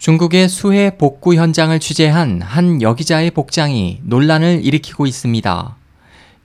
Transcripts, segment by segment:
중국의 수해 복구 현장을 취재한 한 여기자의 복장이 논란을 일으키고 있습니다.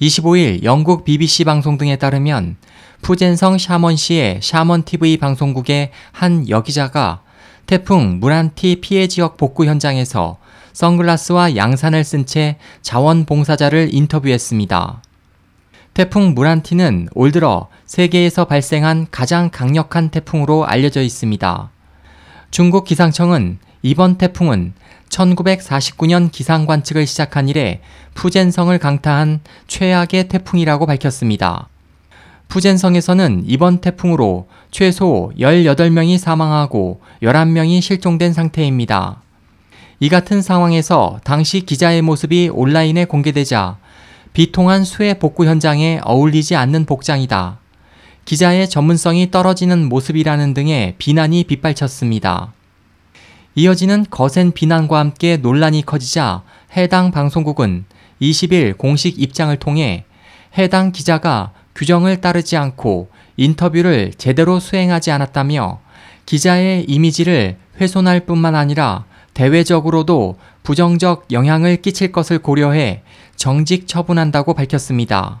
25일 영국 BBC 방송 등에 따르면 푸젠성 샤먼시의 샤먼 TV 방송국의 한 여기자가 태풍 무란티 피해 지역 복구 현장에서 선글라스와 양산을 쓴 채 자원봉사자를 인터뷰했습니다. 태풍 무란티는 올 들어 세계에서 발생한 가장 강력한 태풍으로 알려져 있습니다. 중국 기상청은 이번 태풍은 1949년 기상 관측을 시작한 이래 푸젠성을 강타한 최악의 태풍이라고 밝혔습니다. 푸젠성에서는 이번 태풍으로 최소 18명이 사망하고 11명이 실종된 상태입니다. 이 같은 상황에서 당시 기자의 모습이 온라인에 공개되자 비통한 수해 복구 현장에 어울리지 않는 복장이다. 기자의 전문성이 떨어지는 모습이라는 등의 비난이 빗발쳤습니다. 이어지는 거센 비난과 함께 논란이 커지자 해당 방송국은 20일 공식 입장을 통해 해당 기자가 규정을 따르지 않고 인터뷰를 제대로 수행하지 않았다며 기자의 이미지를 훼손할 뿐만 아니라 대외적으로도 부정적 영향을 끼칠 것을 고려해 정직 처분한다고 밝혔습니다.